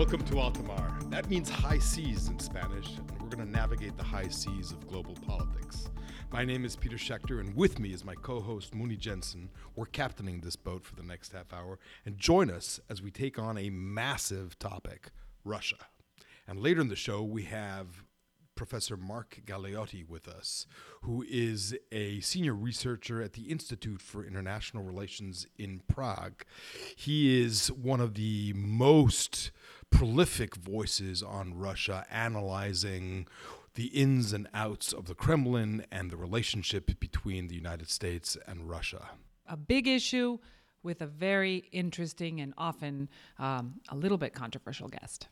Welcome to Altamar. That means high seas in Spanish, and we're going to navigate the high seas of global politics. My name is Peter Schechter, and with me is my co host, Muni Jensen. We're captaining this boat for the next half hour, and join us as we take on a massive topic Russia. And later in the show, we have Professor Mark Galeotti with us, who is a senior researcher at the Institute for International Relations in Prague. He is one of the most prolific voices on Russia, analyzing the ins and outs of the Kremlin and the relationship between the United States and Russia. A big issue with a very interesting and often um, a little bit controversial guest.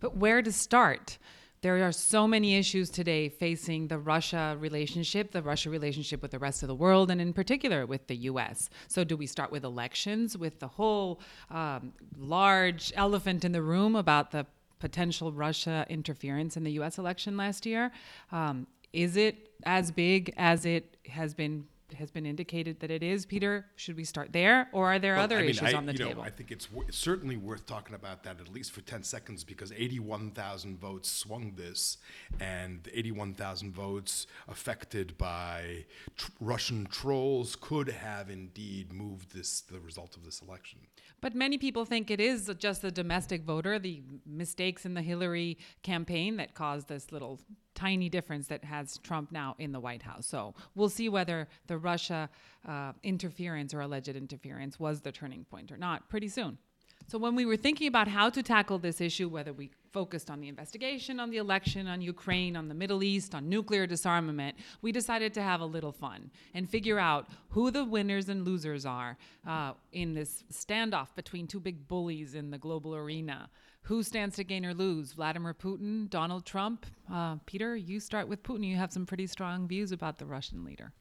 But where to start? There are so many issues today facing the Russia relationship, the Russia relationship with the rest of the world, and in particular with the US. So, do we start with elections, with the whole um, large elephant in the room about the potential Russia interference in the US election last year? Um, is it as big as it has been has been indicated that it is. Peter, should we start there, or are there well, other I mean, issues I, on the you table? Know, I think it's w- certainly worth talking about that at least for 10 seconds because 81,000 votes swung this, and 81,000 votes affected by tr- Russian trolls could have indeed moved this the result of this election. But many people think it is just the domestic voter, the mistakes in the Hillary campaign that caused this little tiny difference that has Trump now in the White House. So we'll see whether the Russia uh, interference or alleged interference was the turning point or not pretty soon. So when we were thinking about how to tackle this issue, whether we focused on the investigation, on the election, on Ukraine, on the Middle East, on nuclear disarmament, we decided to have a little fun and figure out who the winners and losers are uh, in this standoff between two big bullies in the global arena. Who stands to gain or lose? Vladimir Putin, Donald Trump? Uh, Peter, you start with Putin. You have some pretty strong views about the Russian leader.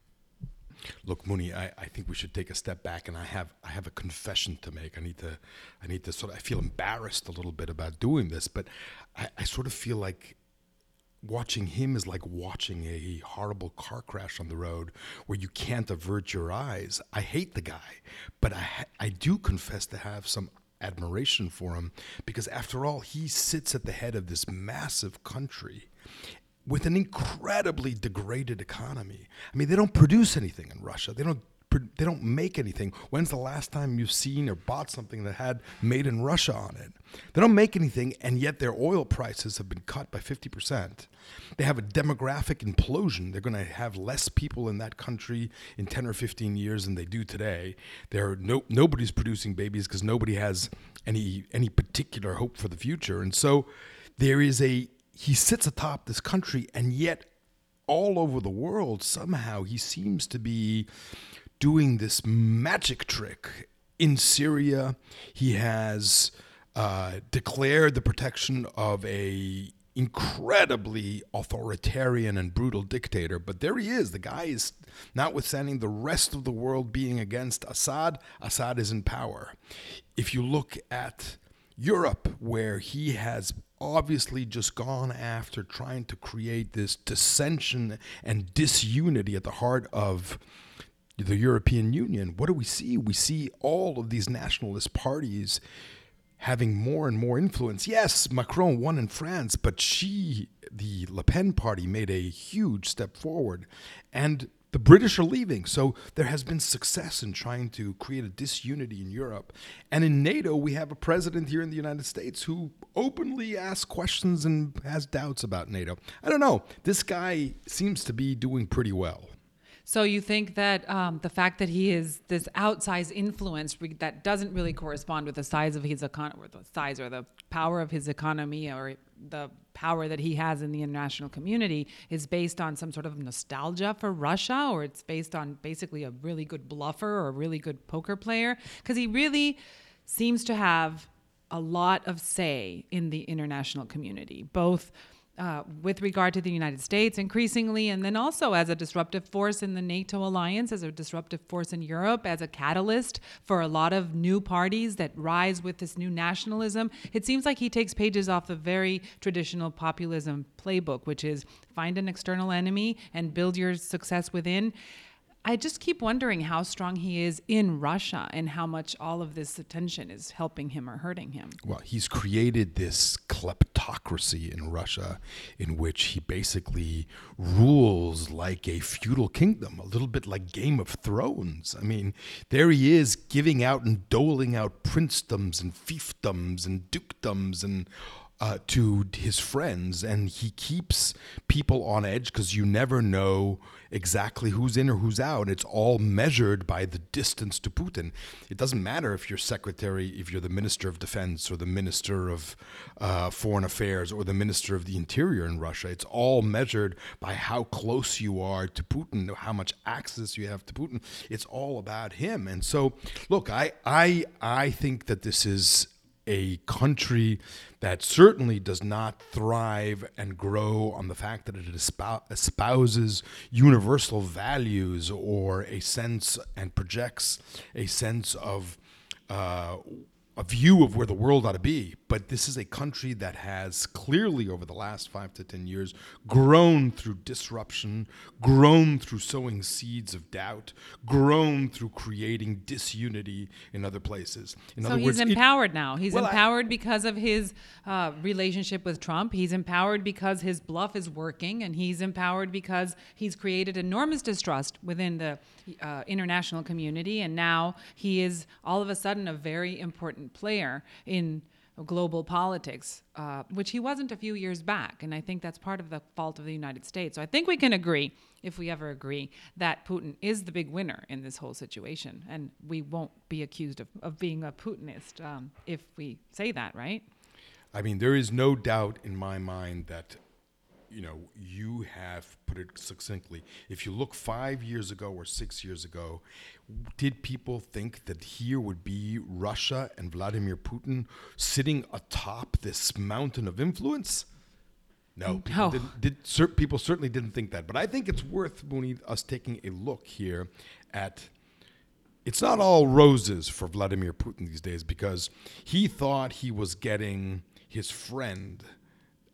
Look, Muni, I, I think we should take a step back, and I have I have a confession to make. I need to I need to sort of I feel embarrassed a little bit about doing this, but I, I sort of feel like watching him is like watching a horrible car crash on the road where you can't avert your eyes. I hate the guy, but I I do confess to have some admiration for him because after all he sits at the head of this massive country with an incredibly degraded economy. I mean, they don't produce anything in Russia. They don't they don't make anything. When's the last time you've seen or bought something that had made in Russia on it? They don't make anything, and yet their oil prices have been cut by 50%. They have a demographic implosion. They're going to have less people in that country in 10 or 15 years than they do today. There no, nobody's producing babies because nobody has any any particular hope for the future. And so there is a he sits atop this country, and yet all over the world, somehow he seems to be doing this magic trick. In Syria, he has uh, declared the protection of a incredibly authoritarian and brutal dictator. But there he is. The guy is, notwithstanding the rest of the world being against Assad, Assad is in power. If you look at Europe, where he has obviously just gone after trying to create this dissension and disunity at the heart of the European Union. What do we see? We see all of these nationalist parties having more and more influence. Yes, Macron won in France, but she, the Le Pen party, made a huge step forward. And the British are leaving. So there has been success in trying to create a disunity in Europe. And in NATO, we have a president here in the United States who openly asks questions and has doubts about NATO. I don't know. This guy seems to be doing pretty well. So you think that um, the fact that he is this outsized influence re- that doesn't really correspond with the size of his economy, or the size or the power of his economy, or the power that he has in the international community, is based on some sort of nostalgia for Russia, or it's based on basically a really good bluffer or a really good poker player, because he really seems to have a lot of say in the international community, both uh, with regard to the United States increasingly, and then also as a disruptive force in the NATO alliance, as a disruptive force in Europe, as a catalyst for a lot of new parties that rise with this new nationalism. It seems like he takes pages off the very traditional populism playbook, which is find an external enemy and build your success within. I just keep wondering how strong he is in Russia and how much all of this attention is helping him or hurting him. Well, he's created this kleptocracy in Russia in which he basically rules like a feudal kingdom, a little bit like Game of Thrones. I mean, there he is giving out and doling out princedoms and fiefdoms and dukedoms and uh, to his friends, and he keeps people on edge because you never know exactly who's in or who's out. It's all measured by the distance to Putin. It doesn't matter if you're secretary, if you're the minister of defense or the minister of uh, foreign affairs or the minister of the interior in Russia. It's all measured by how close you are to Putin, how much access you have to Putin. It's all about him. And so, look, I I I think that this is a country that certainly does not thrive and grow on the fact that it espouses universal values or a sense and projects a sense of uh, a view of where the world ought to be. But this is a country that has clearly, over the last five to 10 years, grown through disruption, grown through sowing seeds of doubt, grown through creating disunity in other places. In so other he's words, empowered it, now. He's well, empowered I, because of his uh, relationship with Trump. He's empowered because his bluff is working, and he's empowered because he's created enormous distrust within the uh, international community. And now he is all of a sudden a very important player in global politics, uh, which he wasn't a few years back. And I think that's part of the fault of the United States. So I think we can agree, if we ever agree, that Putin is the big winner in this whole situation. And we won't be accused of, of being a Putinist um, if we say that, right? I mean, there is no doubt in my mind that you know, you have put it succinctly. If you look five years ago or six years ago, did people think that here would be Russia and Vladimir Putin sitting atop this mountain of influence? No, mm, people, no. Did, cer- people certainly didn't think that. But I think it's worth, Muni, us taking a look here at. It's not all roses for Vladimir Putin these days because he thought he was getting his friend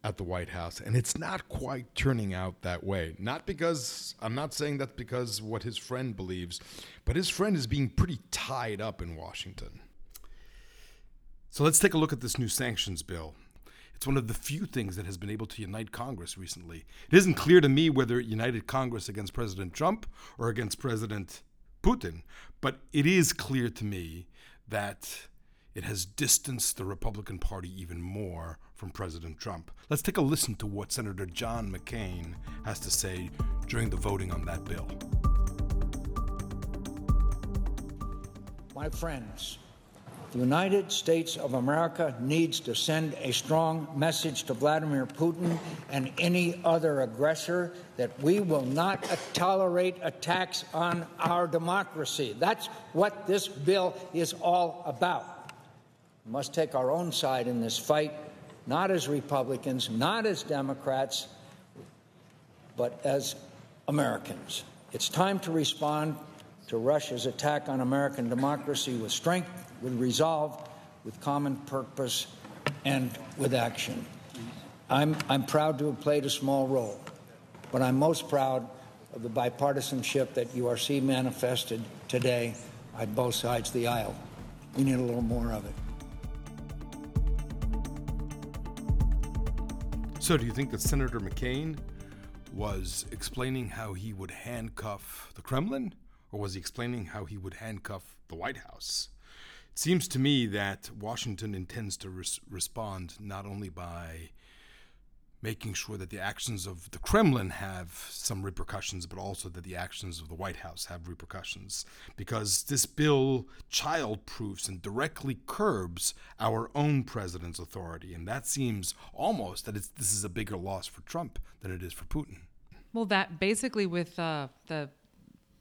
at the White House, and it's not quite turning out that way. Not because I'm not saying that's because what his friend believes, but his friend is being pretty tied up in Washington. So let's take a look at this new sanctions bill. It's one of the few things that has been able to unite Congress recently. It isn't clear to me whether it united Congress against President Trump or against President Putin, but it is clear to me that it has distanced the Republican Party even more from President Trump. Let's take a listen to what Senator John McCain has to say during the voting on that bill. My friends, the United States of America needs to send a strong message to Vladimir Putin and any other aggressor that we will not tolerate attacks on our democracy. That's what this bill is all about. Must take our own side in this fight not as Republicans, not as Democrats, but as Americans. It's time to respond to Russia's attack on American democracy with strength, with resolve, with common purpose, and with action. I'm, I'm proud to have played a small role, but I'm most proud of the bipartisanship that URC manifested today on both sides of the aisle. We need a little more of it. So, do you think that Senator McCain was explaining how he would handcuff the Kremlin, or was he explaining how he would handcuff the White House? It seems to me that Washington intends to res- respond not only by making sure that the actions of the Kremlin have some repercussions, but also that the actions of the White House have repercussions. Because this bill child proofs and directly curbs our own president's authority. And that seems almost that this is a bigger loss for Trump than it is for Putin. Well, that basically with uh, the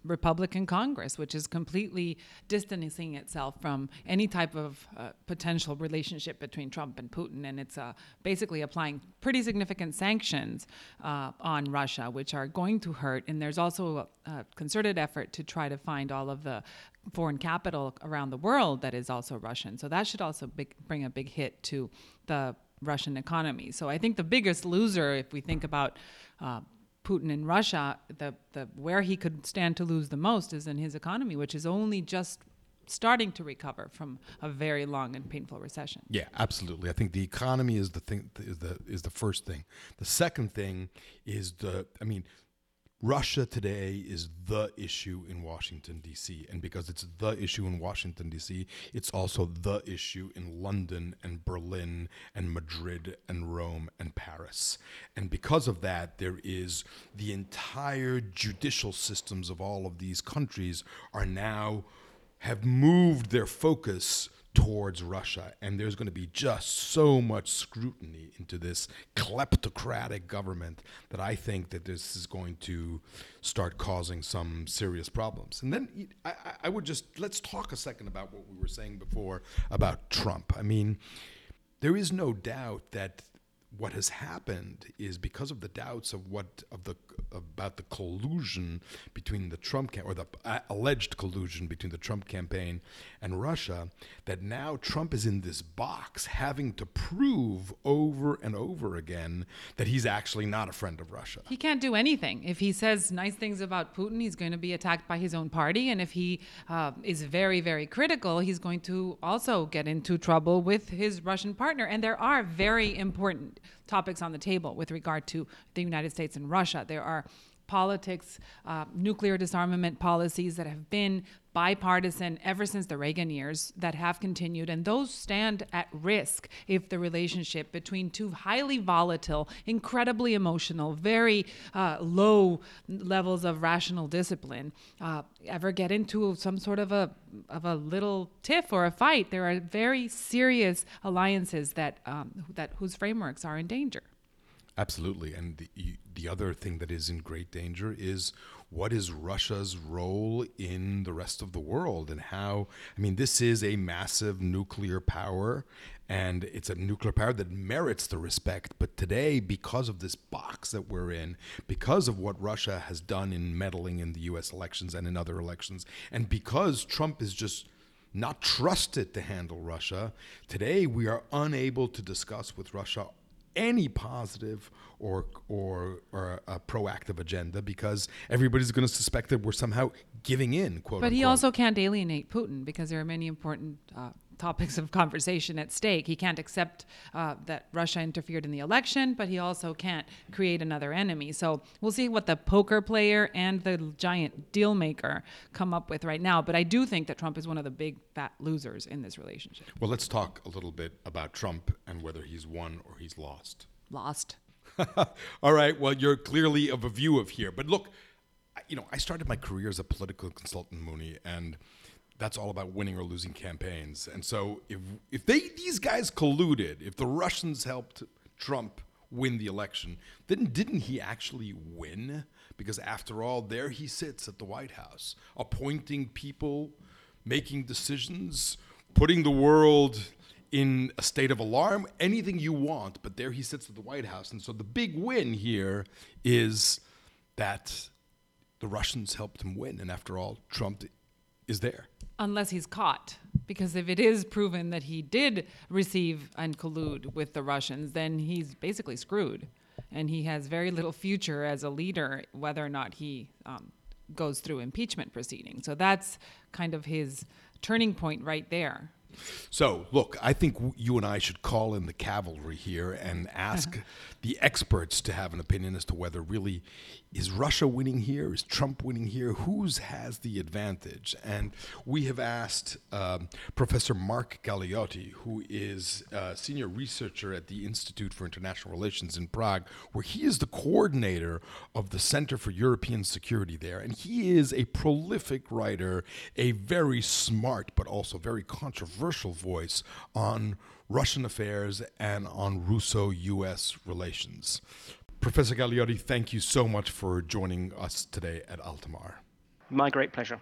Republican Congress, which is completely distancing itself from any type of uh, potential relationship between Trump and Putin. And it's uh, basically applying pretty significant sanctions uh, on Russia, which are going to hurt. And there's also a, a, concerted effort to try to find all of the foreign capital around the world that is also Russian. So that should also big, bring a big hit to the Russian economy. So I think the biggest loser, if we think about uh, Putin in Russia, the, the where he could stand to lose the most is in his economy, which is only just starting to recover from a very long and painful recession. Yeah, absolutely. I think the economy is the thing is the is the first thing. The second thing is the I mean Russia today is the issue in Washington, D.C. And because it's the issue in Washington, D.C., it's also the issue in London and Berlin and Madrid and Rome and Paris. And because of that, there is the entire judicial systems of all of these countries are now have moved their focus towards Russia. And there's going to be just so much scrutiny into this kleptocratic government that I think that this is going to start causing some serious problems. And then I, I would just let's talk a second about what we were saying before about Trump. I mean, there is no doubt that what has happened is because of the doubts of what of the about the collusion between the Trump cam- or the uh, alleged collusion between the Trump campaign and Russia that now Trump is in this box having to prove over and over again that he's actually not a friend of Russia. He can't do anything. If he says nice things about Putin, he's going to be attacked by his own party, and if he uh, is very very critical, he's going to also get into trouble with his Russian partner. And there are very important topics on the table with regard to the United States and Russia. There are politics, uh, nuclear disarmament policies that have been bipartisan ever since the Reagan years that have continued, and those stand at risk if the relationship between two highly volatile, incredibly emotional, very uh, low levels of rational discipline uh, ever get into some sort of a of a little tiff or a fight. There are very serious alliances that um, that whose frameworks are in danger. Absolutely. And the, the other thing that is in great danger is what is Russia's role in the rest of the world and how, I mean, this is a massive nuclear power and it's a nuclear power that merits the respect. But today, because of this box that we're in, because of what Russia has done in meddling in the US elections and in other elections, and because Trump is just not trusted to handle Russia, today we are unable to discuss with Russia any positive or or or a proactive agenda because everybody's going to suspect that we're somehow giving in. Quote. But unquote. he also can't alienate Putin because there are many important. Uh, topics of conversation at stake. He can't accept uh, that Russia interfered in the election, but he also can't create another enemy. So we'll see what the poker player and the giant deal maker come up with right now. But I do think that Trump is one of the big fat losers in this relationship. Well, let's talk a little bit about Trump and whether he's won or he's lost. Lost. All right. Well, you're clearly of a view of here. But look, you know, I started my career as a political consultant, Muni, and that's all about winning or losing campaigns. And so if if they these guys colluded, if the Russians helped Trump win the election, then didn't he actually win? Because after all, there he sits at the White House, appointing people, making decisions, putting the world in a state of alarm, anything you want, but there he sits at the White House. And so the big win here is that the Russians helped him win. And after all, Trump is there. Unless he's caught. Because if it is proven that he did receive and collude with the Russians, then he's basically screwed. And he has very little future as a leader, whether or not he um, goes through impeachment proceedings. So that's kind of his turning point right there. So, look, I think you and I should call in the cavalry here and ask the experts to have an opinion as to whether really is Russia winning here? Is Trump winning here? Whose has the advantage? And we have asked um, Professor Mark Galeotti, who is a senior researcher at the Institute for International Relations in Prague, where he is the coordinator of the Center for European Security there. And he is a prolific writer, a very smart but also very controversial voice on Russian affairs and on Russo US relations. Professor Galeotti, thank you so much for joining us today at Altamar. My great pleasure.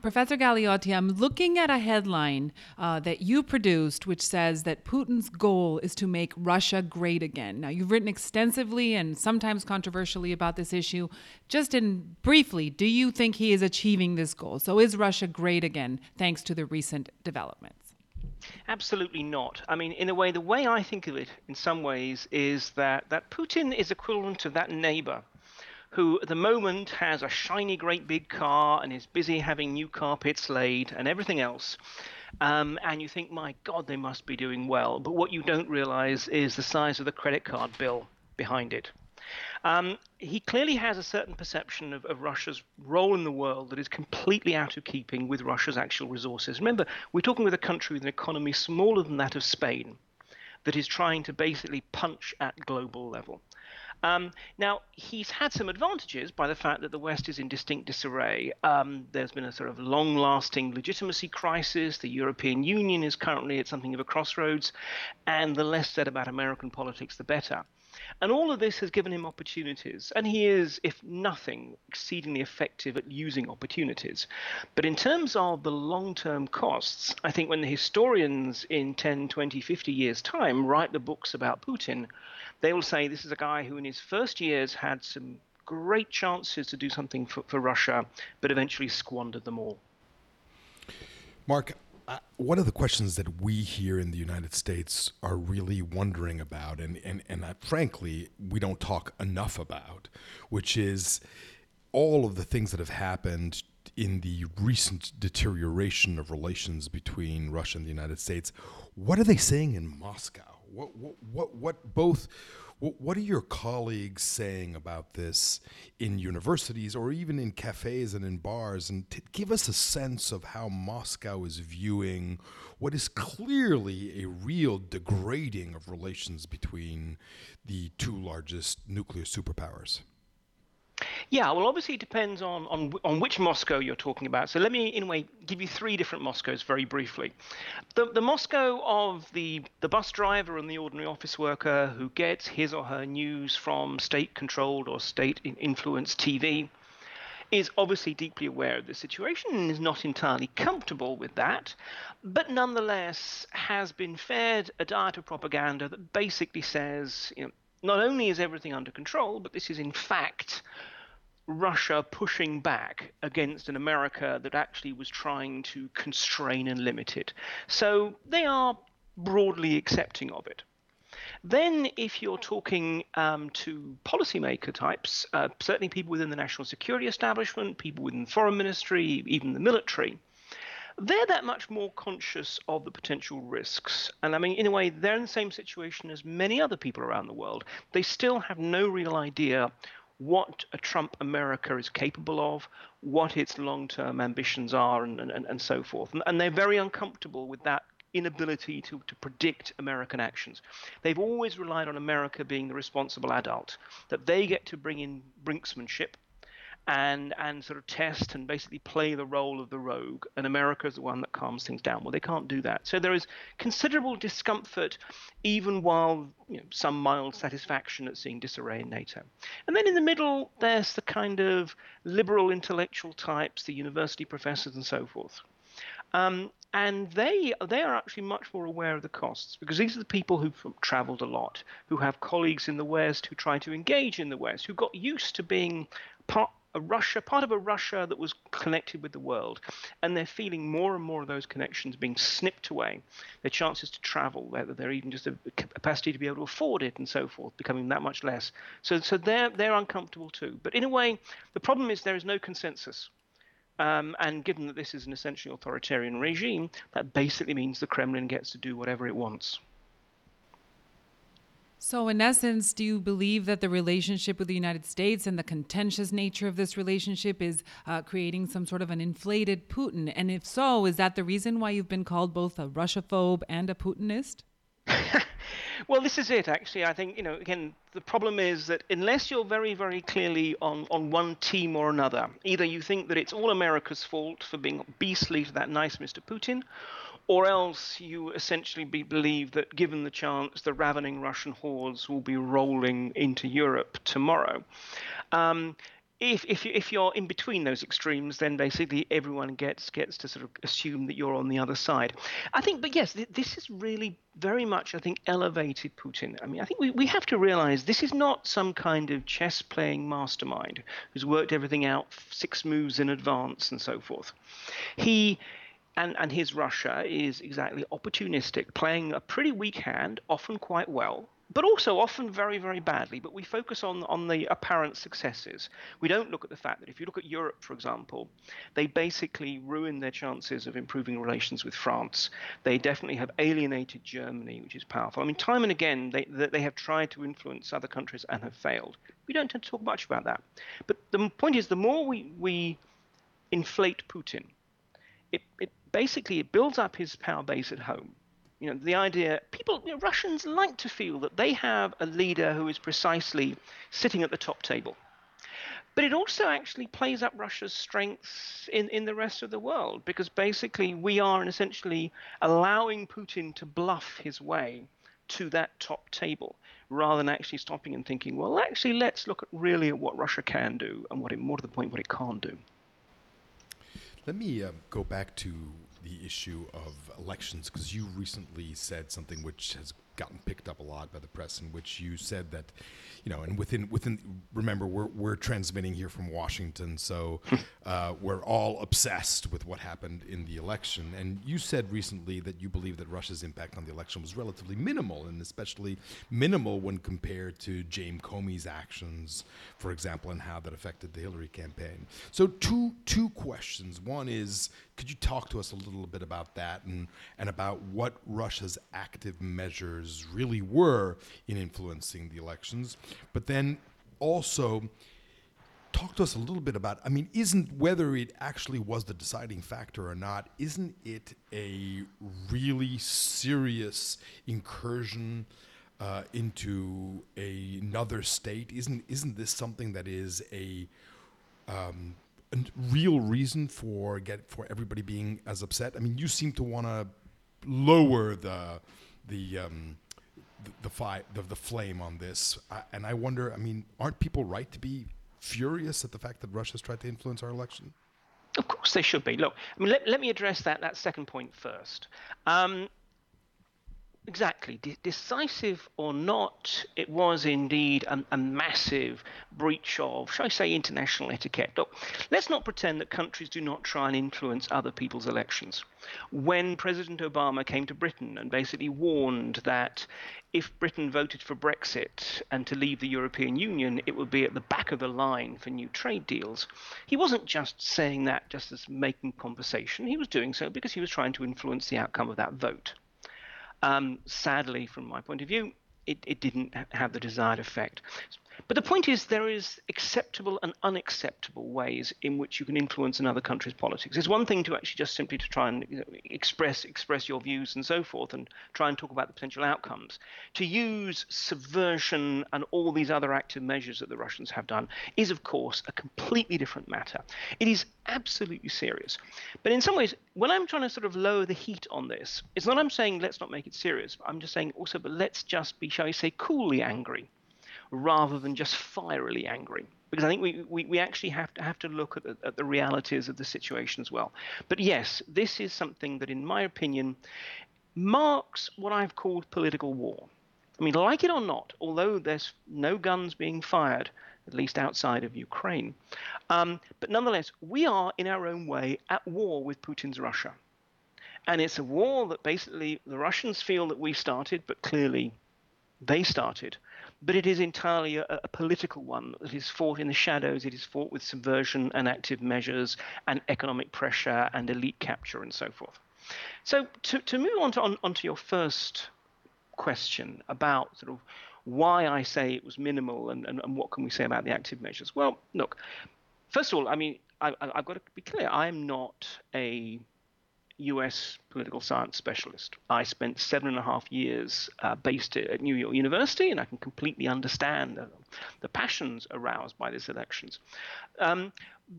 Professor Galeotti, I'm looking at a headline uh, that you produced which says that Putin's goal is to make Russia great again. Now, you've written extensively and sometimes controversially about this issue. Just in briefly, do you think he is achieving this goal? So, is Russia great again thanks to the recent developments? Absolutely not. I mean, in a way, the way I think of it in some ways is that, that Putin is equivalent to that neighbor who at the moment has a shiny, great big car and is busy having new carpets laid and everything else. Um, and you think, my God, they must be doing well. But what you don't realize is the size of the credit card bill behind it. Um, he clearly has a certain perception of, of, Russia's role in the world that is completely out of keeping with Russia's actual resources. Remember, we're talking with a country with an economy smaller than that of Spain that is trying to basically punch at global level. Um, now, he's had some advantages by the fact that the West is in distinct disarray. Um, there's been a sort of long lasting legitimacy crisis. The European Union is currently at something of a crossroads, and the less said about American politics, the better. And all of this has given him opportunities, and he is, if nothing, exceedingly effective at using opportunities. But in terms of the long term costs, I think when the historians in 10, 20, 50 years' time write the books about Putin, they will say this is a guy who, in his first years, had some great chances to do something for, for Russia, but eventually squandered them all. Mark, uh, one of the questions that we here in the United States are really wondering about, and, and, and frankly, we don't talk enough about, which is all of the things that have happened in the recent deterioration of relations between Russia and the United States. What are they saying in Moscow? What, what, what, what both, what, are your colleagues saying about this in universities or even in cafes and in bars? And give us a sense of how Moscow is viewing what is clearly a real degrading of relations between the two largest nuclear superpowers. Yeah, well, obviously it depends on, on on which Moscow you're talking about. So let me, in a way, give you three different Moscows very briefly. The the Moscow of the the bus driver and the ordinary office worker who gets his or her news from state-controlled or state-influenced TV is obviously deeply aware of the situation and is not entirely comfortable with that, but nonetheless has been fed a diet of propaganda that basically says, you know, not only is everything under control, but this is in fact Russia pushing back against an America that actually was trying to constrain and limit it. So they are broadly accepting of it. Then, if you're talking um, to policymaker types, uh, certainly people within the national security establishment, people within the foreign ministry, even the military, they're that much more conscious of the potential risks. And I mean, in a way, they're in the same situation as many other people around the world. They still have no real idea what a Trump America is capable of, what its long term ambitions are, and, and, and so forth. And, and they're very uncomfortable with that inability to, to predict American actions. They've always relied on America being the responsible adult, that they get to bring in brinksmanship and and sort of test and basically play the role of the rogue, and America is the one that calms things down. Well, they can't do that. So there is considerable discomfort, even while you know, some mild satisfaction at seeing disarray in NATO. And then in the middle, there's the kind of liberal intellectual types, the university professors, and so forth. Um, and they they are actually much more aware of the costs because these are the people who've traveled a lot, who have colleagues in the West who try to engage in the West, who got used to being part a Russia, part of a Russia that was connected with the world, and they're feeling more and more of those connections being snipped away. Their chances to travel, their, their even just the capacity to be able to afford it, and so forth, becoming that much less. So, so they're they're uncomfortable too. But in a way, the problem is there is no consensus. Um, and given that this is an essentially authoritarian regime, that basically means the Kremlin gets to do whatever it wants. So, in essence, do you believe that the relationship with the United States and the contentious nature of this relationship is uh, creating some sort of an inflated Putin? And if so, is that the reason why you've been called both a Russiaphobe and a Putinist? well, this is it, actually. I think, you know, again, the problem is that unless you're very, very clearly on, on one team or another, either you think that it's all America's fault for being beastly to that nice Mr. Putin, or else you essentially be, believe that given the chance, the ravening Russian hordes will be rolling into Europe tomorrow. Um, if, if, if you're in between those extremes, then basically everyone gets gets to sort of assume that you're on the other side. I think, but yes, th- this is really very much, I think, elevated Putin. I mean, I think we, we have to realize this is not some kind of chess playing mastermind who's worked everything out six moves in advance and so forth. He and, and his Russia is exactly opportunistic, playing a pretty weak hand, often quite well, but also often very, very badly. But we focus on, on the apparent successes. We don't look at the fact that if you look at Europe, for example, they basically ruined their chances of improving relations with France. They definitely have alienated Germany, which is powerful. I mean, time and again, they, they have tried to influence other countries and have failed. We don't tend to talk much about that. But the point is, the more we, we inflate Putin, it, it basically it builds up his power base at home you know, the idea people, you know, Russians like to feel that they have a leader who is precisely sitting at the top table. But it also actually plays up Russia's strengths in, in the rest of the world because basically we are essentially allowing Putin to bluff his way to that top table rather than actually stopping and thinking, well, actually, let's look at really at what Russia can do and what it, more to the point, what it can't do. Let me uh, go back to the issue of elections because you recently said something which has gotten picked up a lot by the press, in which you said that, you know, and within within remember we're we're transmitting here from Washington, so uh, we're all obsessed with what happened in the election. And you said recently that you believe that Russia's impact on the election was relatively minimal, and especially minimal when compared to James Comey's actions, for example, and how that affected the Hillary campaign. So two two questions. One is, could you talk to us a little bit about that and and about what Russia's active measures really were in influencing the elections. But then also talk to us a little bit about i mean isn't whether it actually was the deciding factor or not isn't it a really serious incursion uh, into a, another state isn't isn't this something that is a, um, a real reason for get for everybody being as upset i mean you seem to want to lower the the um, the the, fi- the the flame on this, I, and I wonder. I mean, aren't people right to be furious at the fact that Russia's tried to influence our election? Of course they should be. Look, I mean, let, let me address that that second point first. Um, Exactly. De- decisive or not, it was indeed a, a, massive breach of, shall I say, international etiquette. Look, let's not pretend that countries do not try and influence other people's elections. When President Obama came to Britain and basically warned that if Britain voted for Brexit and to leave the European Union, it would be at the back of the line for new trade deals. He wasn't just saying that just as making conversation, he was doing so because he was trying to influence the outcome of that vote. Um, sadly, from my point of view, it, it didn't have the desired effect. But the point is, there is acceptable and unacceptable ways in which you can influence another country's politics. It's one thing to actually just simply to try and you know, express express your views and so forth, and try and talk about the potential outcomes. To use subversion and all these other active measures that the Russians have done is, of course, a completely different matter. It is absolutely serious. But in some ways, when I'm trying to sort of lower the heat on this, it's not I'm saying let's not make it serious. I'm just saying also, but let's just be, shall we say, coolly angry rather than just fierily angry. Because I think we, we, we actually have to have to look at the, at the realities of the situation as well. But yes, this is something that, in my opinion, marks what I've called political war. I mean, like it or not, although there's no guns being fired, at least outside of Ukraine, um, but nonetheless, we are in our own way at war with Putin's Russia. And it's a war that basically the Russians feel that we started, but clearly they started but it is entirely a, a, political one that is fought in the shadows. It is fought with subversion and active measures and economic pressure and elite capture and so forth. So to, to move on to on, onto your first question about sort of why I say it was minimal and, and, and what can we say about the active measures? Well, look, first of all, I mean, I, I've got to be clear. I am not a US political science specialist. I spent seven and a half years uh, based at New York University, and I can completely understand the passions aroused by these elections. Um,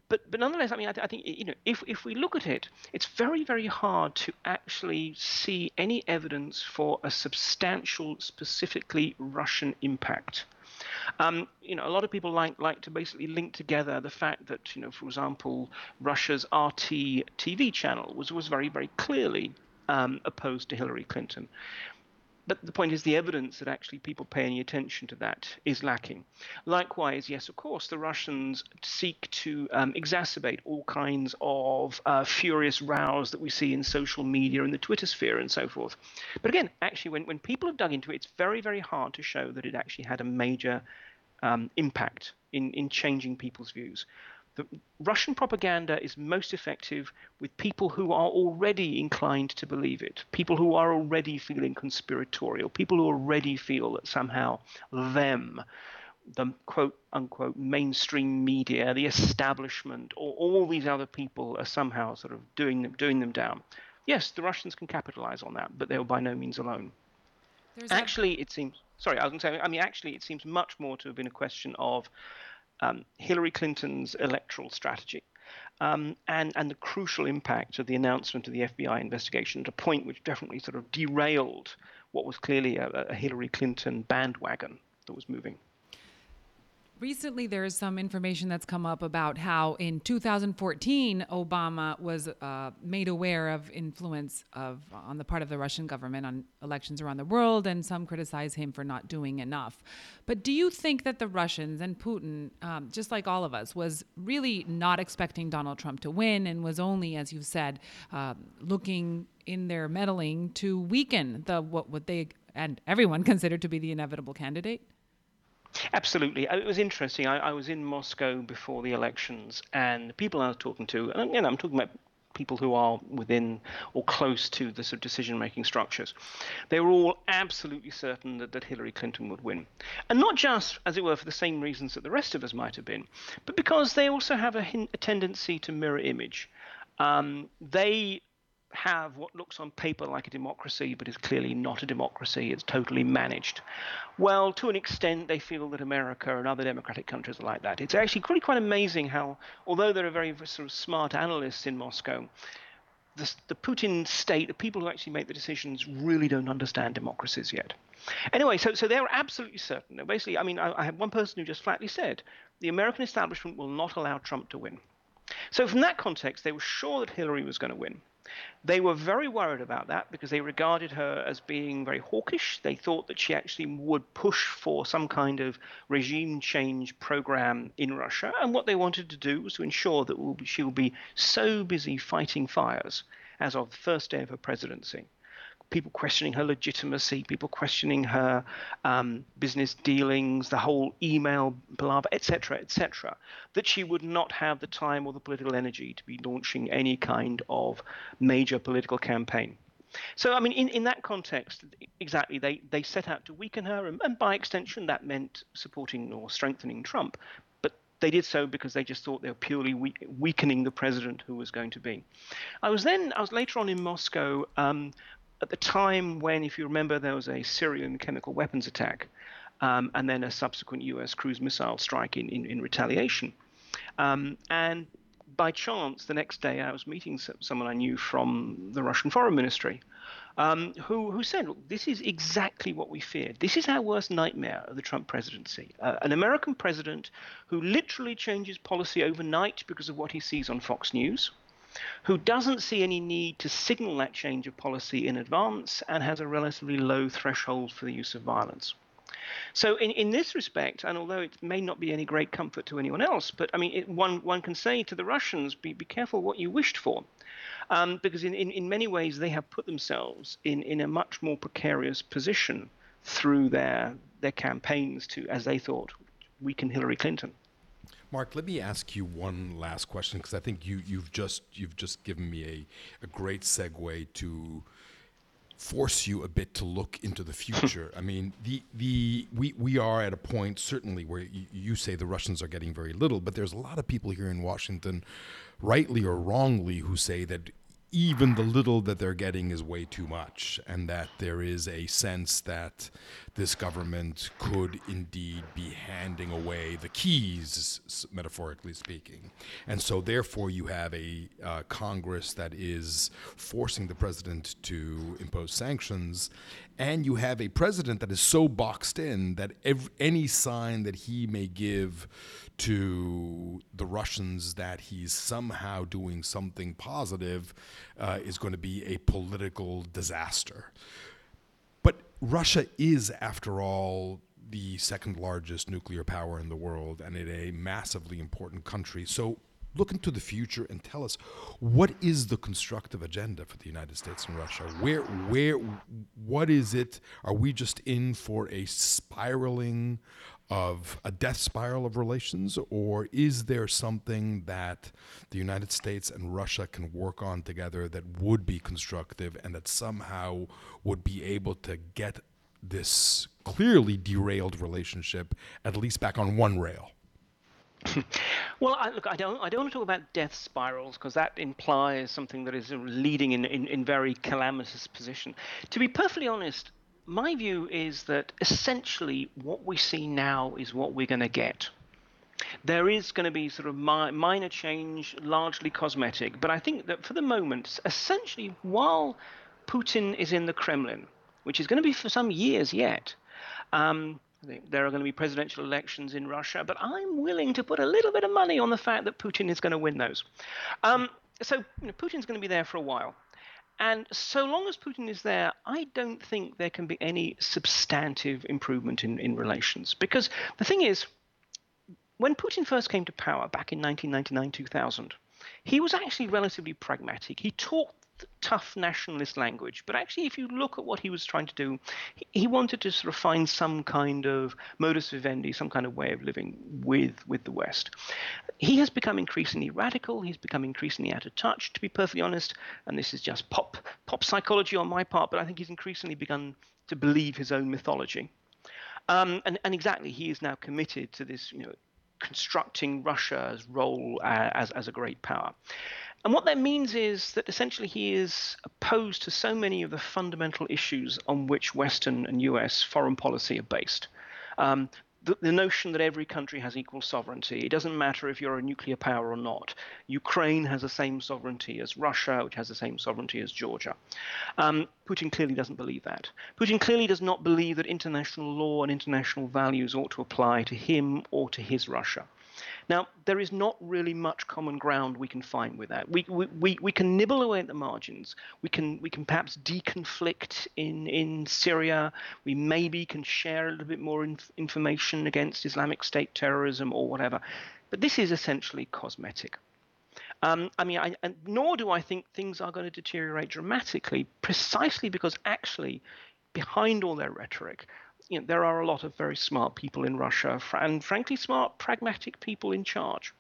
but, but nonetheless, I mean, I, th- I, think you know, if if we look at it, it's very very hard to actually see any evidence for a substantial, specifically Russian impact. Um, you know, a lot of people like like to basically link together the fact that, you know, for example, Russia's RT TV channel was was very very clearly um, opposed to Hillary Clinton. But the point is, the evidence that actually people pay any attention to that is lacking. Likewise, yes, of course, the Russians seek to um, exacerbate all kinds of uh, furious rows that we see in social media and the Twitter sphere and so forth. But again, actually, when, when people have dug into it, it's very, very hard to show that it actually had a major um, impact in, in changing people's views. The Russian propaganda is most effective with people who are already inclined to believe it, people who are already feeling conspiratorial, people who already feel that somehow them, the quote unquote mainstream media, the establishment, or all these other people are somehow sort of doing them doing them down. Yes, the Russians can capitalize on that, but they are by no means alone. There's actually, it seems. Sorry, I was going to say. I mean, actually, it seems much more to have been a question of um, Hillary Clinton's electoral strategy. Um, and, and the crucial impact of the announcement of the FBI investigation at a point which definitely sort of derailed what was clearly a, a Hillary Clinton bandwagon that was moving. Recently, there is some information that's come up about how in 2014 Obama was uh, made aware of influence of on the part of the Russian government on elections around the world, and some criticize him for not doing enough. But do you think that the Russians and Putin, um, just like all of us, was really not expecting Donald Trump to win, and was only, as you've said, uh, looking in their meddling to weaken the what what they and everyone considered to be the inevitable candidate? Absolutely. It was interesting. I, I, was in Moscow before the elections, and the people I was talking to, and know, I'm talking about people who are within or close to the sort of decision-making structures, they were all absolutely certain that, that Hillary Clinton would win. And not just, as it were, for the same reasons that the rest of us might have been, but because they also have a, a tendency to mirror image. Um, they have what looks on paper like a democracy, but is clearly not a democracy. It's totally managed. Well, to an extent, they feel that America and other democratic countries are like that. It's actually really quite amazing how, although there are very sort of smart analysts in Moscow, the, the Putin state, the people who actually make the decisions, really don't understand democracies yet. Anyway, so so they're absolutely certain. Basically, I mean, I, I have one person who just flatly said the American establishment will not allow Trump to win. So from that context, they were sure that Hillary was going to win. They were very worried about that because they regarded her as being very hawkish. They thought that she actually would push for some kind of regime change program in Russia. And what they wanted to do was to ensure that she will be so busy fighting fires as of the first day of her presidency people questioning her legitimacy, people questioning her um, business dealings, the whole email palaver, etc., etc., that she would not have the time or the political energy to be launching any kind of major political campaign. So, I mean, in, in that context, exactly, they, they set out to weaken her, and, and by extension, that meant supporting or strengthening Trump. But they did so because they just thought they were purely weakening the president who was going to be. I was then, I was later on in Moscow um, at the time when, if you remember, there was a Syrian chemical weapons attack um, and then a subsequent US cruise missile strike in, in, in retaliation. Um, and by chance, the next day, I was meeting someone I knew from the Russian Foreign Ministry um, who, who said, Look, this is exactly what we feared. This is our worst nightmare of the Trump presidency. Uh, an American president who literally changes policy overnight because of what he sees on Fox News who doesn't see any need to signal that change of policy in advance and has a relatively low threshold for the use of violence. So, in, in this respect, and although it may not be any great comfort to anyone else, but I mean, it, one, one can say to the Russians, be, be careful what you wished for. Um, because in, in, in many ways, they have put themselves in, in a much more precarious position through their, their campaigns to, as they thought, weaken Hillary Clinton. Mark, let me ask you one last question because I think you, you've just you've just given me a, a great segue to force you a bit to look into the future. I mean, the the we we are at a point certainly where you, you say the Russians are getting very little, but there's a lot of people here in Washington, rightly or wrongly, who say that even the little that they're getting is way too much, and that there is a sense that this government could indeed be handing away the keys, metaphorically speaking. And so, therefore, you have a uh, Congress that is forcing the president to impose sanctions, and you have a president that is so boxed in that any sign that he may give to the Russians that he's somehow doing something positive uh, is going to be a political disaster. But Russia is, after all, the second largest nuclear power in the world and it a massively important country. So look into the future and tell us what is the constructive agenda for the United States and Russia? Where where what is it? Are we just in for a spiraling of a death spiral of relations or is there something that the United States and Russia can work on together that would be constructive and that somehow would be able to get this clearly derailed relationship at least back on one rail? well, I, look, I don't, I don't want to talk about death spirals because that implies something that is leading in, in, in very calamitous position. To be perfectly honest, my view is that essentially what we see now is what we're going to get. There is going to be sort of mi- minor change, largely cosmetic, but I think that for the moment, essentially, while Putin is in the Kremlin, which is going to be for some years yet, um, there are going to be presidential elections in Russia, but I'm willing to put a little bit of money on the fact that Putin is going to win those. Um, so you know, Putin's going to be there for a while. And so long as Putin is there, I don't think there can be any substantive improvement in, in relations. Because the thing is, when Putin first came to power back in 1999 2000, he was actually relatively pragmatic. He talked tough nationalist language. But actually, if you look at what he was trying to do, he, wanted to sort of find some kind of modus vivendi, some kind of way of living with with the West. He has become increasingly radical. He's become increasingly out of touch, to be perfectly honest. And this is just pop pop psychology on my part, but I think he's increasingly begun to believe his own mythology. Um, and, and exactly, he is now committed to this, you know, constructing Russia's role uh, as, as a great power. And what that means is that essentially he is opposed to so many of the fundamental issues on which Western and US foreign policy are based. Um, the, the, notion that every country has equal sovereignty. It doesn't matter if you're a nuclear power or not. Ukraine has the same sovereignty as Russia, which has the same sovereignty as Georgia. Um, Putin clearly doesn't believe that. Putin clearly does not believe that international law and international values ought to apply to him or to his Russia. Now, there is not really much common ground we can find with that. We, we, we, we can nibble away at the margins. We can, we can perhaps deconflict in, in Syria. We maybe can share a little bit more inf- information against Islamic State terrorism or whatever. But this is essentially cosmetic. Um, I mean, I, nor do I think things are going to deteriorate dramatically, precisely because actually, behind all their rhetoric, you know, there are a lot of very smart people in Russia, and frankly, smart, pragmatic people in charge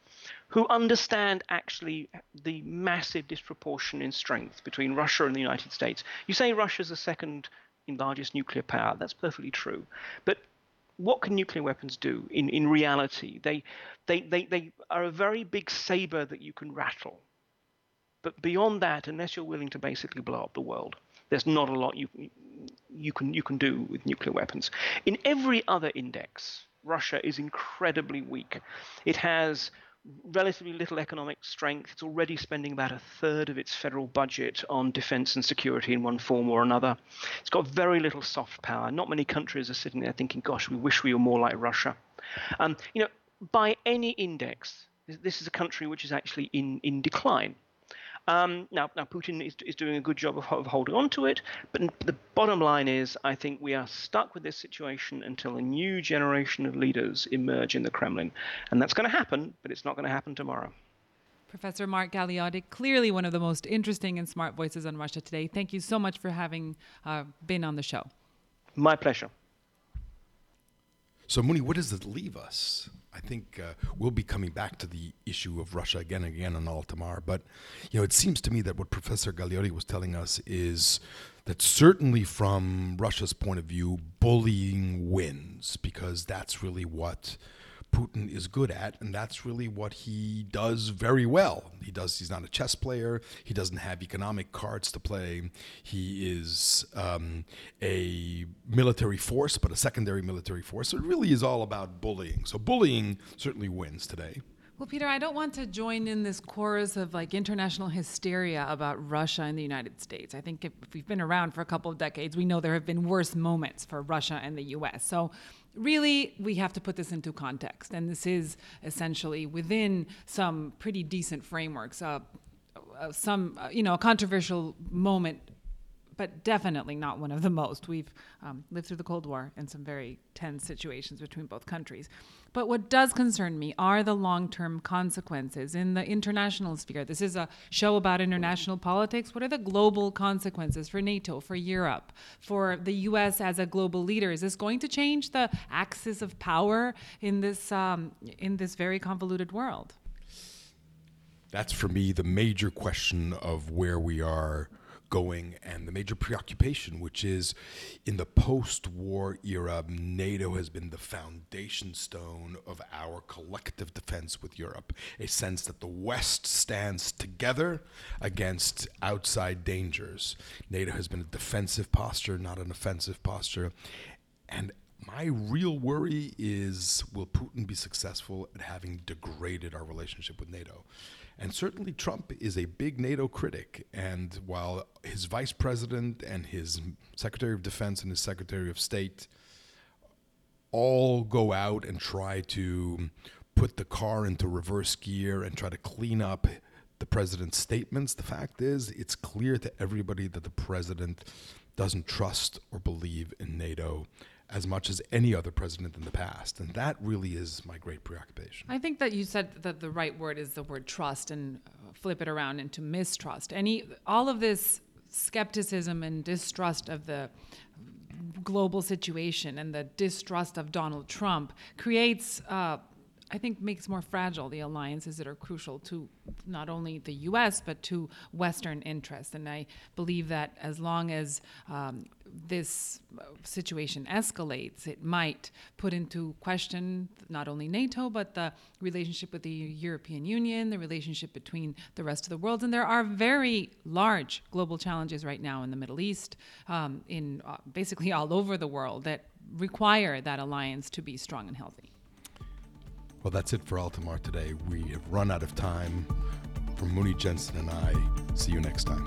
who understand actually the massive disproportion in strength between Russia and the United States. You say Russia's the second largest nuclear power. That's perfectly true. But what can nuclear weapons do in, in reality? They, they, they, they are a very big saber that you can rattle. But beyond that, unless you're willing to basically blow up the world, there's not a lot you, you can you can do with nuclear weapons. In every other index, Russia is incredibly weak. It has relatively little economic strength. It's already spending about a third of its federal budget on defense and security in one form or another. It's got very little soft power. Not many countries are sitting there thinking, gosh, we wish we were more like Russia. Um, you know, by any index, this is a country which is actually in, in decline. Um, now, now Putin is, is doing a good job of, of holding on to it, but the bottom line is, I think we are stuck with this situation until a new generation of leaders emerge in the Kremlin, and that's going to happen, but it's not going to happen tomorrow. Professor Mark Galeotti, clearly one of the most interesting and smart voices on Russia today. Thank you so much for having uh, been on the show. My pleasure. So, Muni, what does it leave us? I think uh, we'll be coming back to the issue of Russia again and again on Altamar. But you know, it seems to me that what Professor Galeotti was telling us is that certainly from Russia's point of view, bullying wins because that's really what Putin is good at, and that's really what he does very well. He does. He's not a chess player. He doesn't have economic cards to play. He is um, a military force, but a secondary military force. So it really is all about bullying. So bullying certainly wins today. Well, Peter, I don't want to join in this chorus of like international hysteria about Russia and the United States. I think if, if we've been around for a couple of decades, we know there have been worse moments for Russia and the US. So really, we have to put this into context. And this is essentially within some pretty decent frameworks. Uh, uh, some, uh, you know, a controversial moment but definitely not one of the most. We've um, lived through the Cold War and some very tense situations between both countries. But what does concern me are the long term consequences in the international sphere. This is a show about international politics. What are the global consequences for NATO, for Europe, for the US as a global leader? Is this going to change the axis of power in this, um, in this very convoluted world? That's for me the major question of where we are going and the major preoccupation, which is in the post war era, NATO has been the foundation stone of our collective defense with Europe. A sense that the West stands together against outside dangers. NATO has been a defensive posture, not an offensive posture. And my real worry is will Putin be successful at having degraded our relationship with NATO? And certainly Trump is a big NATO critic. And while his vice president and his secretary of defense and his secretary of state all go out and try to put the car into reverse gear and try to clean up the president's statements, the fact is, it's clear to everybody that the president doesn't trust or believe in NATO as much as any other president in the past. And that really is my great preoccupation. I think that you said that the right word is the word trust and uh, flip it around into mistrust. Any all of this skepticism and distrust of the global situation and the distrust of Donald Trump creates uh, I think makes more fragile the alliances that are crucial to not only the U.S. but to Western interests. And I believe that as long as um, this situation escalates, it might put into question not only NATO but the relationship with the European Union, the relationship between the rest of the world. And there are very large global challenges right now in the Middle East, um, in uh, basically all over the world that require that alliance to be strong and healthy. Well, that's it for Altamar today. We have run out of time. From Muni Jensen and I, see you next time.